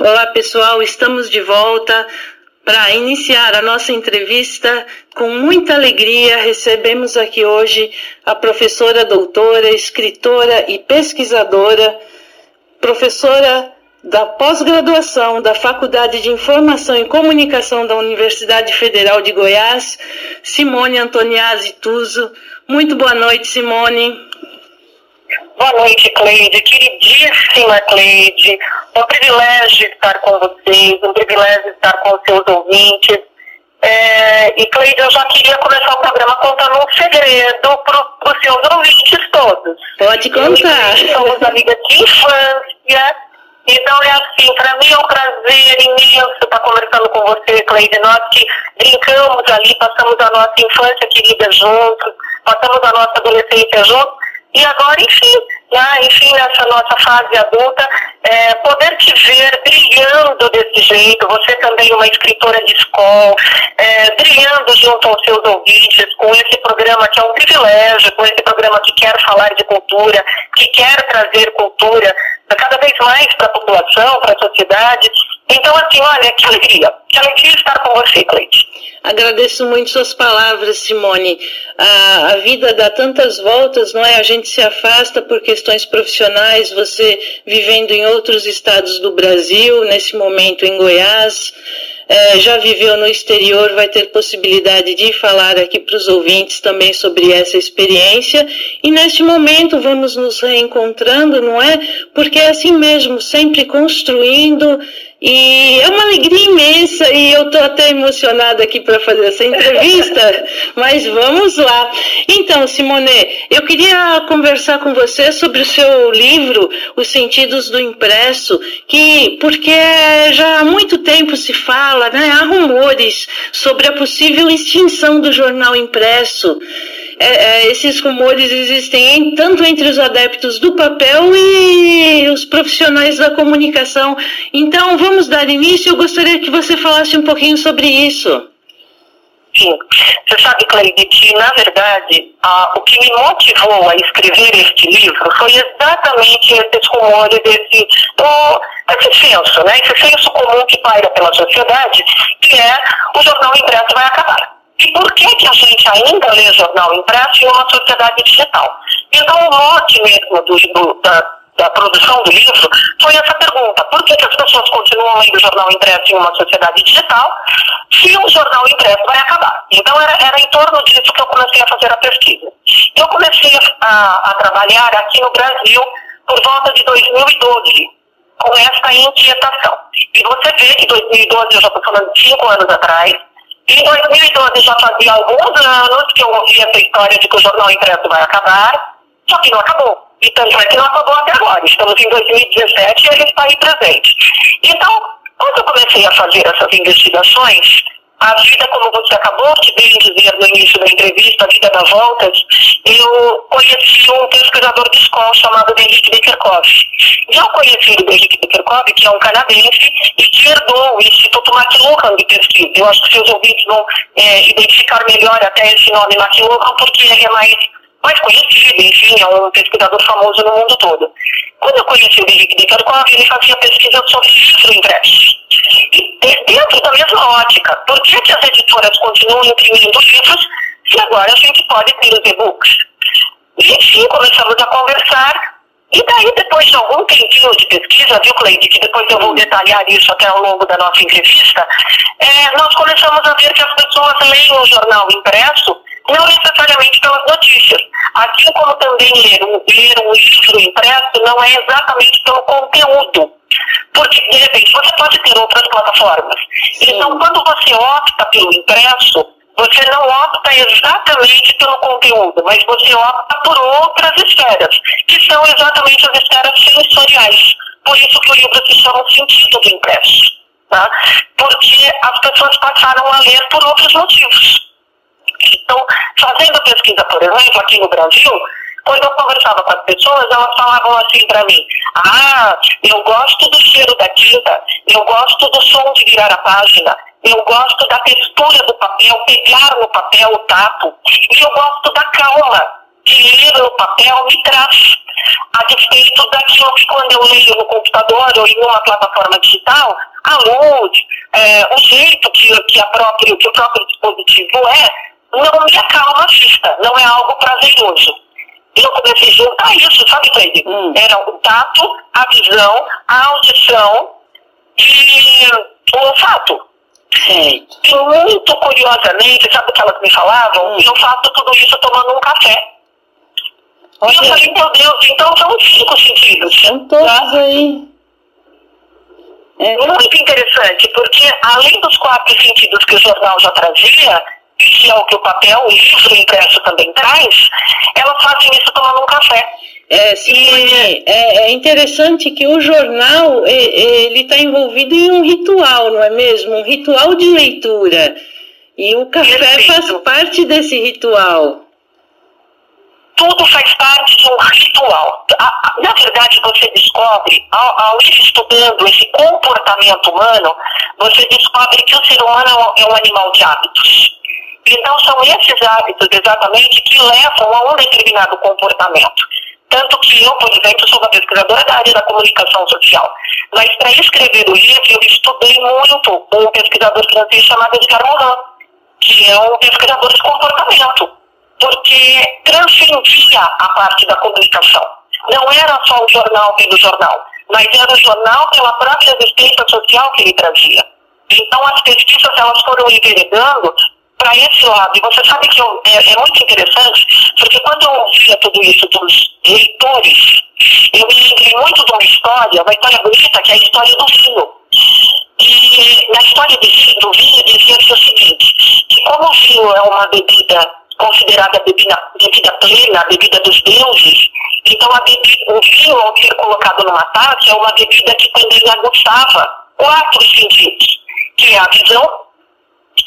Olá, pessoal, estamos de volta para iniciar a nossa entrevista. Com muita alegria, recebemos aqui hoje a professora doutora, escritora e pesquisadora, professora da pós-graduação da Faculdade de Informação e Comunicação da Universidade Federal de Goiás, Simone Antoniazzi Tuso. Muito boa noite, Simone. Boa noite, Cleide. Queridíssima Cleide. Um privilégio estar com vocês, um privilégio estar com os seus ouvintes. É, e, Cleide, eu já queria começar o programa contando um segredo para os seus ouvintes todos. Pode contar. somos amigas de infância. Então é assim, para mim é um prazer imenso estar conversando com você, Cleide. Nós que brincamos ali, passamos a nossa infância querida juntos, passamos a nossa adolescência juntos. E agora, enfim, né, enfim, nessa nossa fase adulta, é, poder te ver brilhando desse jeito, você também uma escritora de escola, é, brilhando junto aos seus ouvintes, com esse programa que é um privilégio, com esse programa que quer falar de cultura, que quer trazer cultura cada vez mais para a população, para a sociedade. Então, assim, olha, que alegria, que alegria estar com você, Cleide. Agradeço muito suas palavras, Simone. A, a, vida dá tantas voltas, não é? A gente se afasta por questões profissionais, você vivendo em outros estados do Brasil, nesse momento em Goiás. É, já viveu no exterior, vai ter possibilidade de falar aqui para os ouvintes também sobre essa experiência. E neste momento vamos nos reencontrando, não é? Porque é assim mesmo, sempre construindo e é uma alegria imensa e eu estou até emocionada aqui para fazer essa entrevista, mas vamos lá. Então, Simone, eu queria conversar com você sobre o seu livro, Os Sentidos do Impresso, que porque já há muito tempo se fala, né, há rumores sobre a possível extinção do jornal impresso é, é, esses rumores existem tanto entre os adeptos do papel e os profissionais da comunicação. Então, vamos dar início. Eu gostaria que você falasse um pouquinho sobre isso. Sim. Você sabe, Cleide, que, na verdade, o que me motivou a escrever este livro foi exatamente esses rumores, desse, do, esse senso, né? esse senso comum que paira pela sociedade, que é o jornal impresso vai acabar. E por que, que a gente ainda lê jornal impresso em uma sociedade digital? Então, o mote mesmo do, do, da, da produção do livro foi essa pergunta: por que, que as pessoas continuam lendo jornal impresso em uma sociedade digital se o jornal impresso vai acabar? Então, era, era em torno disso que eu comecei a fazer a pesquisa. Eu comecei a, a trabalhar aqui no Brasil por volta de 2012 com essa inquietação. E você vê que 2012, eu já estou falando de cinco anos atrás, em 2012 já fazia alguns anos que eu ouvi essa história de que o jornal impresso vai acabar, só que não acabou. E tanto é que não acabou até agora. Estamos em 2017 e ele está aí presente. Então, quando eu comecei a fazer essas investigações, a vida, como você acabou de bem dizer no início da entrevista, a vida dá voltas, eu conheci um pesquisador de escola chamado Henrique Bekerkov. Já conheci o Henrique Que é um canadense, e que herdou o Instituto McLuhan de pesquisa. Eu acho que seus ouvintes vão é, identificar melhor até esse nome McLuhan, porque ele é mais mais conhecido, enfim, é um pesquisador famoso no mundo todo. Quando eu conheci o Henrique Bekerkov, ele fazia pesquisa sobre livro impresso. E dentro da mesma ótica, por que, que as editoras continuam imprimindo livros se agora a gente pode ter os e-books? E enfim, começamos a conversar e daí, depois de algum tempinho de pesquisa, viu, Cleide, que depois eu vou detalhar isso até ao longo da nossa entrevista, é, nós começamos a ver que as pessoas leem o jornal impresso não necessariamente pelas notícias. Assim como também ler um, ler um livro impresso não é exatamente pelo conteúdo. Porque, de repente, você pode ter outras plataformas. Então, quando você opta pelo impresso, você não opta exatamente pelo conteúdo, mas você opta por outras esferas, que são exatamente as esferas sensoriais. Por isso que o livro se chama Sentido do Impresso. Tá? Porque as pessoas passaram a ler por outros motivos. Então, fazendo pesquisa, por exemplo, aqui no Brasil, quando eu conversava com as pessoas, elas falavam assim para mim: Ah, eu gosto do cheiro da tinta, eu gosto do som de virar a página, eu gosto da textura do papel, pegar no papel o tato, e eu gosto da calma que ler no papel me traz. a despeito daquilo que quando eu leio no computador ou em uma plataforma digital, a luz, é, o jeito que, que, a próprio, que o próprio dispositivo é, não me acalma a vista, não é algo prazeroso. E eu comecei a juntar isso, sabe, Cleide? Hum. Era o tato, a visão, a audição e o olfato. E muito curiosamente, sabe o que elas me falavam? Hum. Eu faço tudo isso tomando um café. Okay. E eu falei, meu Deus, então são cinco sentidos. São todos tá? aí. É. Muito interessante, porque além dos quatro sentidos que o jornal já trazia, que é o que o papel, o livro impresso também traz, elas fazem isso tomando um café. É, Simone, é, é interessante que o jornal ele está envolvido em um ritual, não é mesmo? Um ritual de leitura. E o café Perfeito. faz parte desse ritual. Tudo faz parte de um ritual. Na verdade, você descobre, ao, ao ir estudando esse comportamento humano, você descobre que o ser humano é um animal de hábitos. Então, são esses hábitos exatamente que levam a um determinado comportamento. Tanto que eu, por exemplo, sou uma pesquisadora da área da comunicação social. Mas para escrever o livro, eu estudei muito um pesquisador francês chamado Edgar Morin, que é um pesquisador de comportamento, porque transcendia a parte da comunicação. Não era só o jornal pelo jornal, mas era o jornal pela própria existência social que ele trazia. Então, as pesquisas elas foram enveredando para esse lado. E você sabe que eu, é, é, muito interessante, porque quando eu ouvia tudo isso dos leitores, eu me lembrei muito de uma história, uma história bonita, que é a história do vinho. E na história do vinho, do vinho dizia-se o seguinte, que como o vinho é uma bebida considerada bebida, bebida plena, bebida dos deuses, então a bebida, o vinho, ao ser colocado numa taça, é uma bebida que também aguçava quatro sentidos, que é a visão,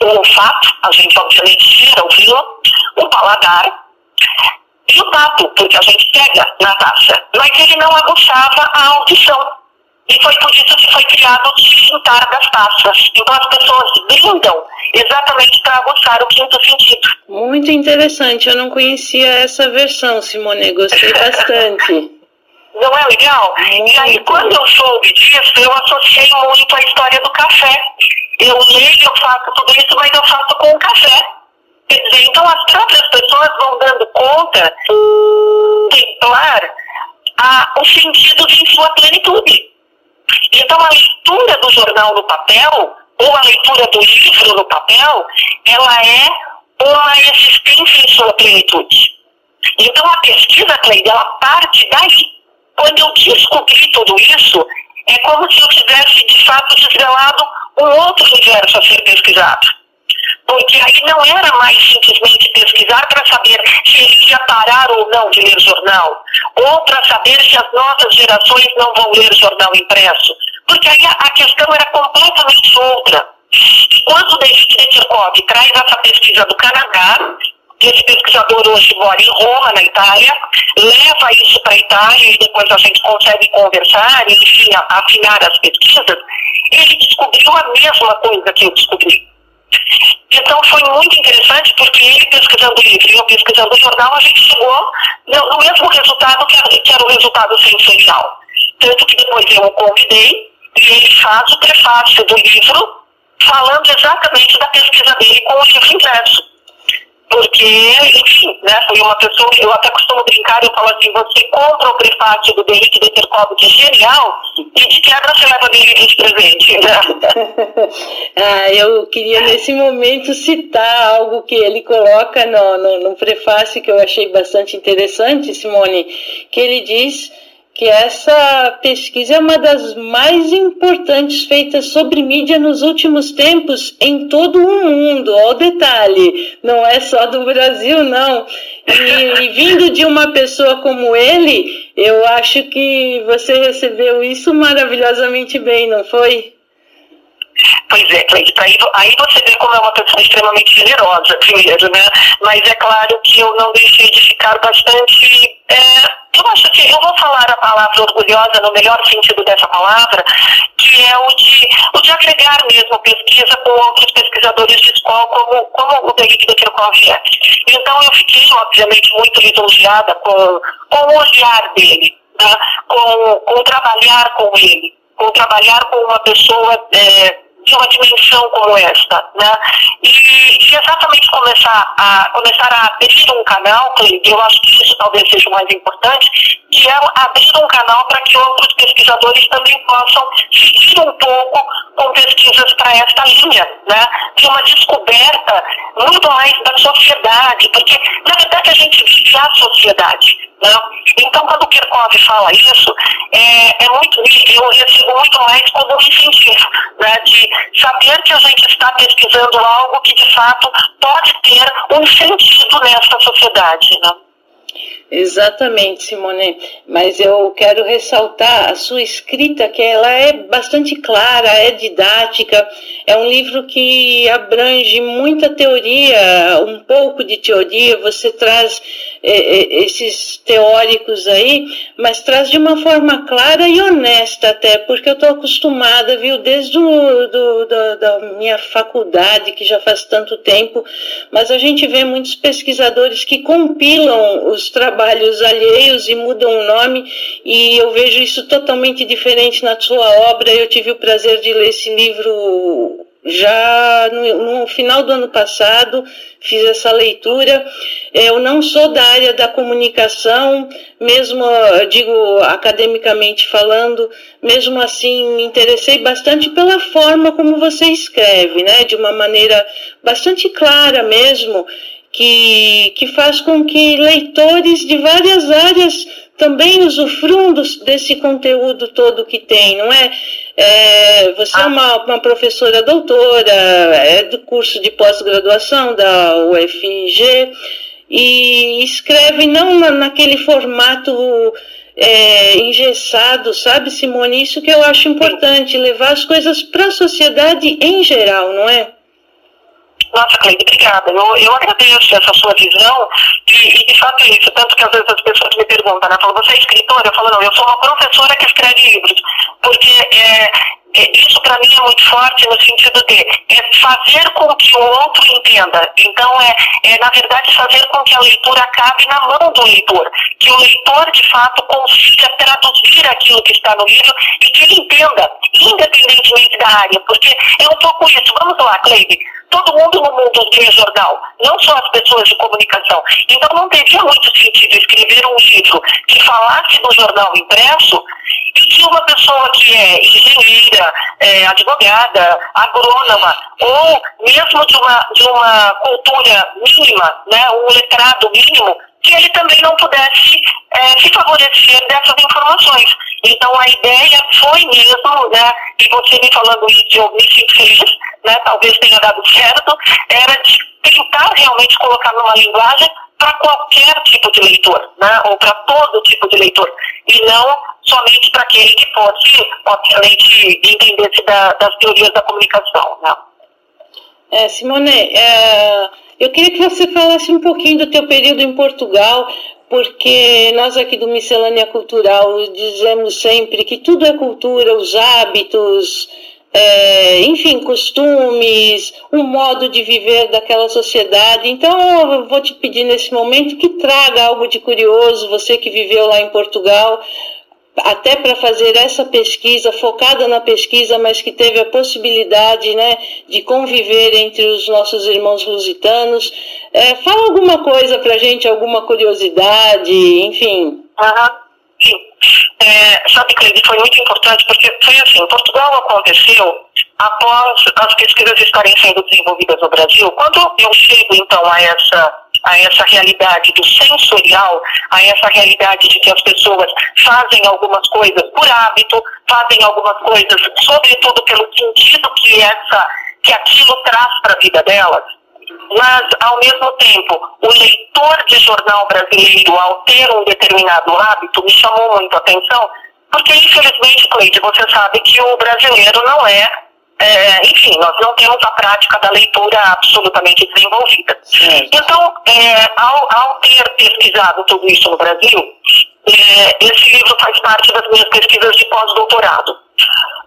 o olfato, a gente obviamente cheira o o paladar e o tato, porque a gente pega na taça. Mas ele não aguçava a audição. E foi por isso que foi criado o tintar das taças. Então as pessoas brindam exatamente para aguçar o quinto sentido. Muito interessante, eu não conhecia essa versão, Simone, gostei bastante. Não é legal? E aí, quando eu soube disso, eu associei muito a história do café. Eu leio, eu faço tudo isso, mas eu faço com o café. Quer dizer, então as próprias pessoas vão dando conta de contemplar a, os sentidos em sua plenitude. Então a leitura do jornal no papel, ou a leitura do livro no papel, ela é uma existência em sua plenitude. Então a pesquisa, Cleide, ela parte daí. Quando eu descobri tudo isso, é como se eu tivesse, de fato, desvelado um outro universo a ser pesquisado. Porque aí não era mais simplesmente pesquisar para saber se ele ia parar ou não de ler jornal, ou para saber se as novas gerações não vão ler jornal impresso. Porque aí a, questão era completamente outra. E quando David Netikov traz essa pesquisa do Canadá, esse pesquisador hoje mora em Roma, na Itália, leva isso para a Itália e depois a gente consegue conversar e, enfim, afinar as pesquisas, ele descobriu a mesma coisa que eu descobri. Então foi muito interessante porque ele pesquisando livro e eu pesquisando jornal, a gente chegou no mesmo resultado que era, que era o resultado sensorial. Tanto que depois eu o convidei e ele faz o prefácio do livro falando exatamente da pesquisa dele com o livro impresso porque, enfim, né, foi uma pessoa, eu até costumo brincar, eu falo assim, você compra o prefácio do Henrique Detercob, que é genial, e de quebra você leva dele de presente, né? ah, eu queria nesse momento citar algo que ele coloca no, no, no prefácio que eu achei bastante interessante, Simone, que ele diz que essa pesquisa é uma das mais importantes feitas sobre mídia nos últimos tempos em todo o mundo. Olha o detalhe, não é só do Brasil, não. E, e vindo de uma pessoa como ele, eu acho que você recebeu isso maravilhosamente bem, não foi? Pois é, Cleide, aí, aí você vê como é uma pessoa extremamente generosa, primeiro, né? Mas é claro que eu não deixei de ficar bastante. É, eu acho que eu vou falar a palavra orgulhosa no melhor sentido dessa palavra, que é o de, o de agregar mesmo pesquisa com outros pesquisadores de escola, como, como o David Bekerkov é. Então eu fiquei, obviamente, muito lisonjeada com com o olhar dele, né? com, com trabalhar com ele, com trabalhar com uma pessoa é, de uma dimensão como esta, né? E, exatamente começar a começar a abrir um canal, Cleide, eu acho que isso talvez seja o mais importante, que é abrir um canal para que outros pesquisadores também possam seguir um pouco com pesquisas para esta linha, né? De uma descoberta muito mais da sociedade, porque na verdade a gente vive a sociedade. Né? Então, quando o Kirchhoff fala isso, é, é muito, eu recebo muito mais como um incentivo, né, de saber que a gente está pesquisando algo que, de fato, pode ter um sentido nessa sociedade. Né? Exatamente, Simone. Mas eu quero ressaltar a sua escrita, que ela é bastante clara, é didática. É um livro que abrange muita teoria, um pouco de teoria. Você traz é, é, esses teóricos aí, mas traz de uma forma clara e honesta até, porque eu estou acostumada, viu, desde do, do, da minha faculdade, que já faz tanto tempo, mas a gente vê muitos pesquisadores que compilam os trabalhos alheios e mudam o nome, e eu vejo isso totalmente diferente na sua obra. Eu tive o prazer de ler esse livro já no, no, final do ano passado fiz essa leitura. Eu não sou da área da comunicação, mesmo, digo, academicamente falando, mesmo assim me interessei bastante pela forma como você escreve, né? De uma maneira bastante clara mesmo, que, que faz com que leitores de várias áreas também usufruam desse conteúdo todo que tem, não é? é você é ah. uma, uma, professora doutora, é do curso de pós-graduação da UFG e escreve não na, naquele formato é, engessado, sabe, Simone? Isso que eu acho importante, levar as coisas para a sociedade em geral, não é? Nossa, Cleide, obrigada. Eu, eu agradeço essa sua visão e, de fato é isso. Tanto que às vezes as pessoas me perguntam, né? Falam, você é escritora? Eu falo, não, eu sou uma professora que escreve livros. Porque é, é, isso para mim é muito forte no sentido de é fazer com que o outro entenda. Então, é, é, na verdade, fazer com que a leitura acabe na mão do leitor. Que o leitor, de fato, consiga traduzir aquilo que está no livro e que ele entenda, independentemente da área. Porque é um pouco isso. Vamos lá, Cleide todo mundo no mundo lê jornal, não só as pessoas de comunicação. Então não teria muito sentido escrever um livro que falasse do jornal impresso e que uma pessoa que é engenheira, é, advogada, agrônoma, ou mesmo de uma, de uma cultura mínima, né, um letrado mínimo, que ele também não pudesse é, se favorecer dessas informações. Então a ideia foi mesmo, né, e você me falando isso, eu me sinto feliz, né, talvez tenha dado certo, era de tentar realmente colocar numa linguagem para qualquer tipo de leitor, né, ou para todo tipo de leitor, e não somente para aquele que fosse, obviamente, entender-se da, das teorias da comunicação. Né. É, Simone, é, eu queria que você falasse um pouquinho do teu período em Portugal, porque nós aqui do Miscelânea Cultural dizemos sempre que tudo é cultura, os hábitos, é, enfim, costumes, um modo de viver daquela sociedade. Então, eu vou te pedir nesse momento que traga algo de curioso, você que viveu lá em Portugal, até para fazer essa pesquisa, focada na pesquisa, mas que teve a possibilidade né, de conviver entre os nossos irmãos lusitanos. É, fala alguma coisa para a gente, alguma curiosidade, enfim. Uhum. Sim. É, sabe, Cleide, foi muito importante porque foi assim, Portugal aconteceu após as pesquisas estarem sendo desenvolvidas no Brasil. Quando eu chego, então, a essa a essa realidade do sensorial, a essa realidade de que as pessoas fazem algumas coisas por hábito, fazem algumas coisas, sobretudo pelo sentido que essa que aquilo traz para a vida delas, mas, ao mesmo tempo, o leitor de jornal brasileiro, ao ter um determinado hábito, me chamou muito a atenção, porque, infelizmente, Cleide, você sabe que o brasileiro não é, é, enfim, nós não temos a prática da leitura absolutamente desenvolvida. Sim. Então, é, ao, ao, ter pesquisado tudo isso no Brasil, é, esse livro faz parte das minhas pesquisas de pós-doutorado.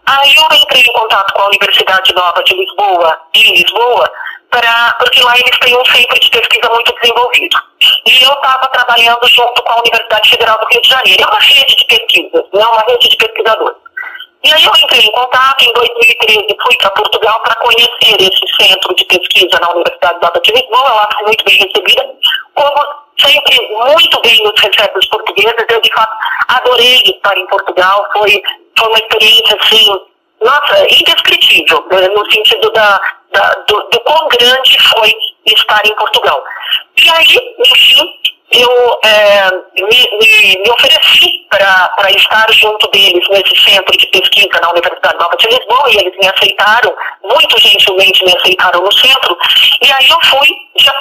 Aí eu entrei em contato com a Universidade Nova de Lisboa, em Lisboa, pra, porque lá eles têm um centro de pesquisa muito desenvolvido. E eu estava trabalhando junto com a Universidade Federal do Rio de Janeiro. É uma rede de pesquisas, não é uma rede de pesquisadores. E aí eu entrei em contato, em 2013 fui para Portugal para conhecer esse centro de pesquisa na Universidade da de Lisboa, eu acho muito bem recebida, como sempre muito bem nos recebe os portugueses, eu de fato adorei estar em Portugal, foi, foi uma experiência assim, nossa, indescritível, né, no sentido da, da do, do quão grande foi estar em Portugal. E aí, enfim, eu é, me, me, me, ofereci para estar junto deles nesse centro de pesquisa na Universidade Nova de Lisboa e eles me aceitaram, muito gentilmente me aceitaram no centro. E aí eu fui, dia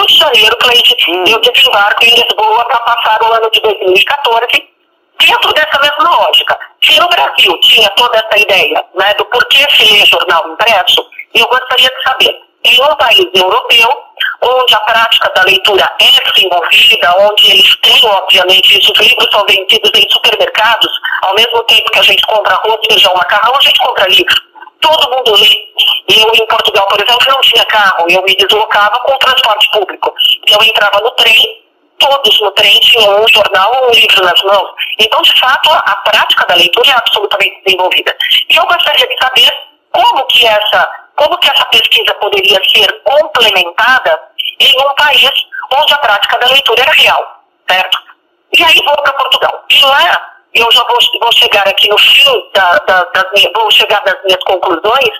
1 de janeiro, Cleide, hum. eu desembarco em Lisboa para passar o ano de 2014 dentro dessa mesma lógica. Se no Brasil tinha toda essa ideia né, do porquê se ler jornal impresso, eu gostaria de saber em um país europeu, onde a prática da leitura é desenvolvida, onde eles têm, obviamente, os livros são vendidos em supermercados, ao mesmo tempo que a gente compra arroz, feijão, macarrão, a gente compra livro. Todo mundo lê. Eu, em Portugal, por exemplo, não tinha carro, eu me deslocava com transporte público. Eu entrava no trem, todos no trem tinham um jornal ou um livro nas mãos. Então, de fato, a prática da leitura é absolutamente desenvolvida. E eu gostaria de saber como que essa como que essa pesquisa poderia ser complementada em um país onde a prática da leitura era real, certo? E aí vou para Portugal. E lá eu já vou, vou chegar aqui no fim da, da, das minhas, vou chegar nas minhas conclusões,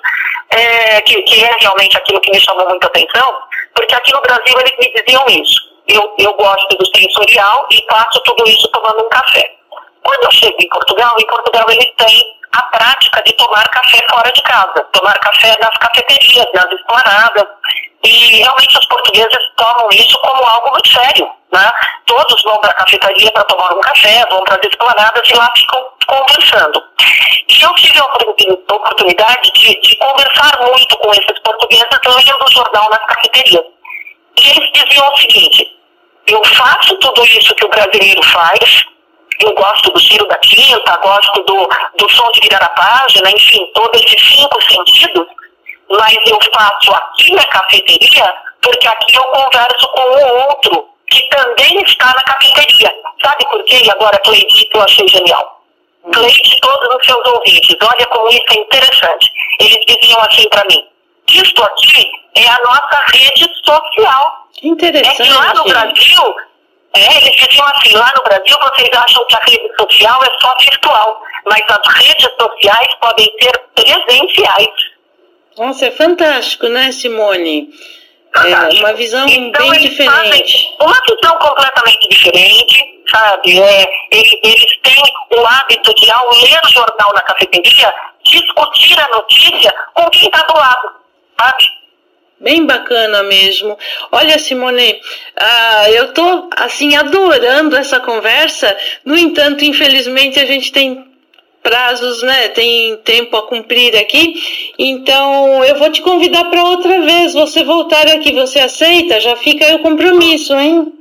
é, que, que é realmente aquilo que me chamou muita atenção, porque aqui no Brasil eles me diziam isso. Eu, eu gosto do sensorial e faço tudo isso tomando um café. Quando eu chego em Portugal, em Portugal eles têm a prática de tomar café fora de casa, tomar café nas cafeterias, nas esplanadas. E realmente os portugueses tomam isso como algo muito sério. Né? Todos vão para a cafeteria para tomar um café, vão para as esplanadas e lá ficam conversando. E eu tive a oportunidade de, de conversar muito com esses portugueses lendo o jornal nas cafeterias. E eles diziam o seguinte: eu faço tudo isso que o brasileiro faz, eu gosto do giro da tinta, gosto do, do som de virar a página, enfim, todos esses cinco sentidos, mas eu faço aqui na cafeteria porque aqui eu converso com o outro que também está na cafeteria. Sabe por quê? E agora, Cleide, eu achei genial. Cleide, todos os seus ouvintes, olha como isso é interessante. Eles diziam assim para mim, isto aqui é a nossa rede social. Interessante. É que lá no Brasil é, eles diziam assim, lá no Brasil vocês acham que a rede social é só virtual, mas as redes sociais podem ser presenciais. Nossa, é fantástico, né, Simone? É uma visão então, bem diferente. Uma visão completamente diferente, sabe? É, eles, eles têm o hábito de, ao ler jornal na cafeteria, discutir a notícia com quem está do lado, sabe? Bem bacana mesmo. Olha, Simone, ah, eu estou assim adorando essa conversa. No entanto, infelizmente, a gente tem prazos, né? Tem tempo a cumprir aqui. Então, eu vou te convidar para outra vez. Você voltar aqui, você aceita? Já fica aí o compromisso, hein?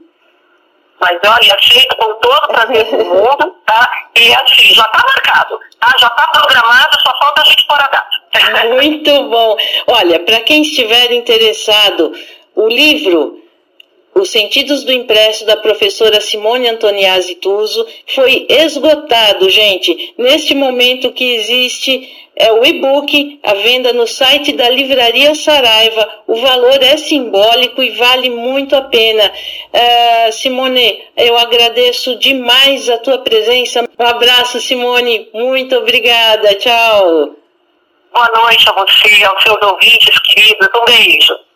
Mas olha, aceito com todo o prazer do mundo, tá? E assim, já está marcado, tá? Já está programado, só falta a gente pôr data. Muito bom. Olha, para quem estiver interessado, o livro os Sentidos do Impresso da professora Simone Antoniazzi Tuso foi esgotado, gente. Neste momento que existe é o e-book à venda no site da Livraria Saraiva. O valor é simbólico e vale muito a pena. Uh, Simone, eu agradeço demais a tua presença. Um abraço, Simone. Muito obrigada. Tchau. Boa noite a você, aos seus ouvintes queridos. Um beijo.